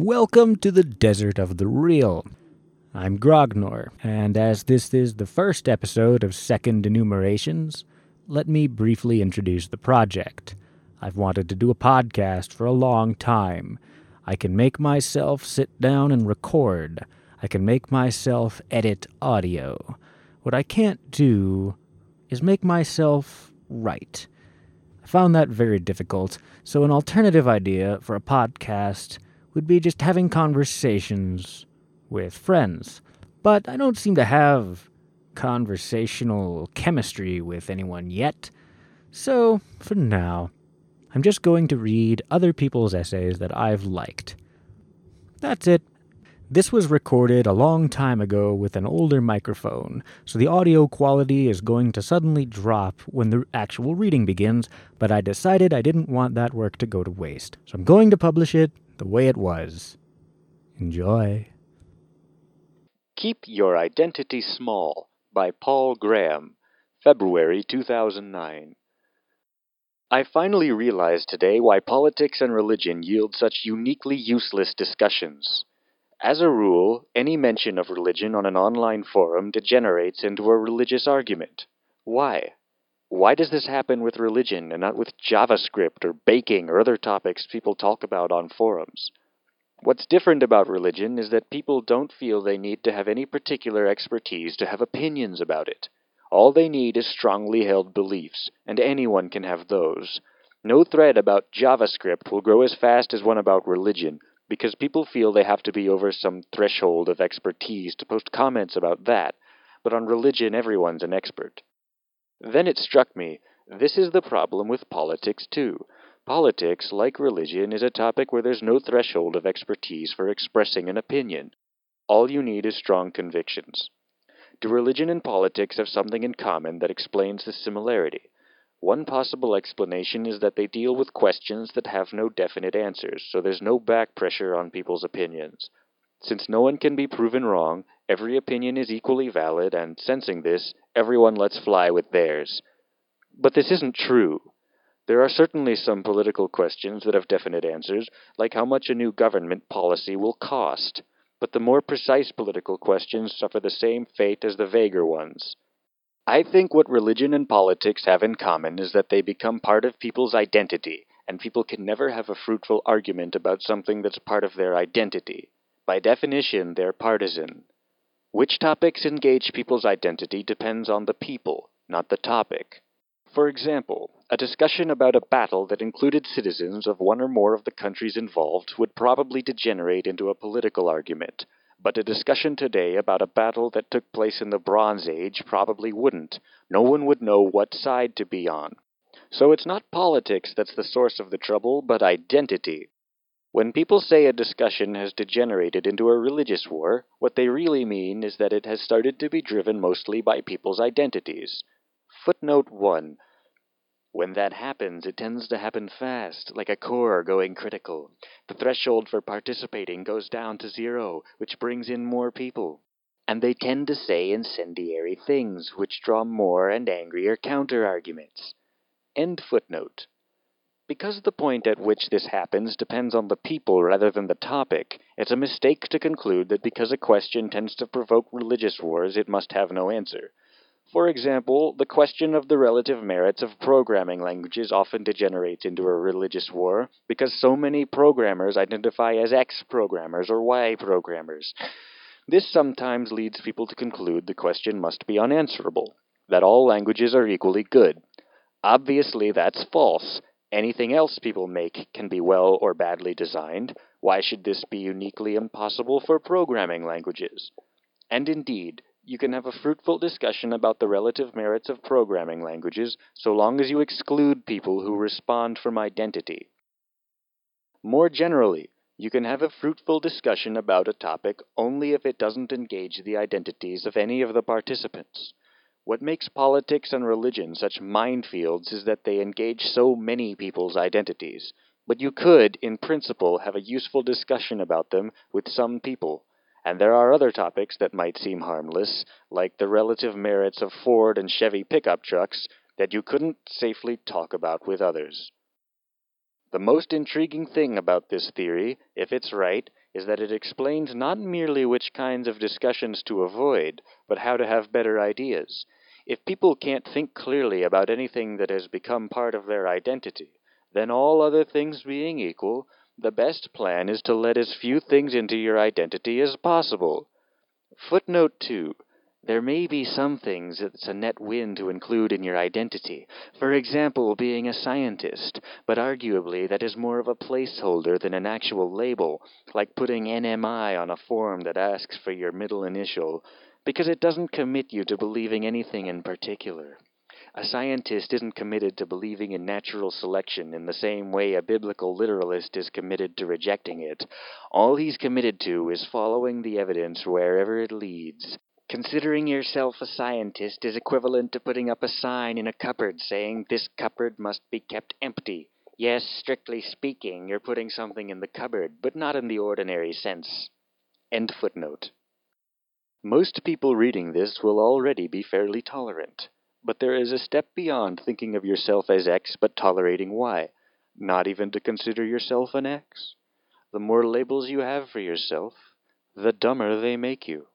Welcome to the desert of the real. I'm Grognor, and as this is the first episode of Second Enumerations, let me briefly introduce the project. I've wanted to do a podcast for a long time. I can make myself sit down and record. I can make myself edit audio. What I can't do is make myself write. I found that very difficult, so an alternative idea for a podcast would be just having conversations with friends. But I don't seem to have conversational chemistry with anyone yet. So, for now, I'm just going to read other people's essays that I've liked. That's it. This was recorded a long time ago with an older microphone, so the audio quality is going to suddenly drop when the actual reading begins, but I decided I didn't want that work to go to waste, so I'm going to publish it the way it was. Enjoy. Keep Your Identity Small by Paul Graham, February 2009. I finally realized today why politics and religion yield such uniquely useless discussions. As a rule, any mention of religion on an online forum degenerates into a religious argument. Why? Why does this happen with religion and not with JavaScript or baking or other topics people talk about on forums? What's different about religion is that people don't feel they need to have any particular expertise to have opinions about it. All they need is strongly held beliefs, and anyone can have those. No thread about JavaScript will grow as fast as one about religion, because people feel they have to be over some threshold of expertise to post comments about that, but on religion everyone's an expert. Then it struck me this is the problem with politics, too. Politics, like religion, is a topic where there's no threshold of expertise for expressing an opinion. All you need is strong convictions. Do religion and politics have something in common that explains the similarity? One possible explanation is that they deal with questions that have no definite answers, so there's no back pressure on people's opinions. Since no one can be proven wrong, every opinion is equally valid, and sensing this, everyone lets fly with theirs. But this isn't true. There are certainly some political questions that have definite answers, like how much a new government policy will cost. But the more precise political questions suffer the same fate as the vaguer ones. I think what religion and politics have in common is that they become part of people's identity, and people can never have a fruitful argument about something that's part of their identity. By definition, they're partisan. Which topics engage people's identity depends on the people, not the topic. For example, a discussion about a battle that included citizens of one or more of the countries involved would probably degenerate into a political argument, but a discussion today about a battle that took place in the Bronze Age probably wouldn't. No one would know what side to be on. So it's not politics that's the source of the trouble, but identity. When people say a discussion has degenerated into a religious war, what they really mean is that it has started to be driven mostly by people's identities. Footnote 1. When that happens, it tends to happen fast, like a core going critical. The threshold for participating goes down to zero, which brings in more people. And they tend to say incendiary things, which draw more and angrier counter arguments. End footnote. Because the point at which this happens depends on the people rather than the topic, it's a mistake to conclude that because a question tends to provoke religious wars, it must have no answer. For example, the question of the relative merits of programming languages often degenerates into a religious war because so many programmers identify as X programmers or Y programmers. This sometimes leads people to conclude the question must be unanswerable, that all languages are equally good. Obviously, that's false. Anything else people make can be well or badly designed. Why should this be uniquely impossible for programming languages? And indeed, you can have a fruitful discussion about the relative merits of programming languages so long as you exclude people who respond from identity. More generally, you can have a fruitful discussion about a topic only if it doesn't engage the identities of any of the participants. What makes politics and religion such minefields is that they engage so many people's identities. But you could, in principle, have a useful discussion about them with some people. And there are other topics that might seem harmless, like the relative merits of Ford and Chevy pickup trucks, that you couldn't safely talk about with others. The most intriguing thing about this theory, if it's right, is that it explains not merely which kinds of discussions to avoid, but how to have better ideas. If people can't think clearly about anything that has become part of their identity, then all other things being equal, the best plan is to let as few things into your identity as possible. Footnote 2. There may be some things it's a net win to include in your identity. For example, being a scientist, but arguably that is more of a placeholder than an actual label, like putting NMI on a form that asks for your middle initial, because it doesn't commit you to believing anything in particular. A scientist isn't committed to believing in natural selection in the same way a biblical literalist is committed to rejecting it. All he's committed to is following the evidence wherever it leads. Considering yourself a scientist is equivalent to putting up a sign in a cupboard saying this cupboard must be kept empty. Yes, strictly speaking, you're putting something in the cupboard, but not in the ordinary sense. End footnote. Most people reading this will already be fairly tolerant, but there is a step beyond thinking of yourself as X but tolerating Y, not even to consider yourself an X. The more labels you have for yourself, the dumber they make you.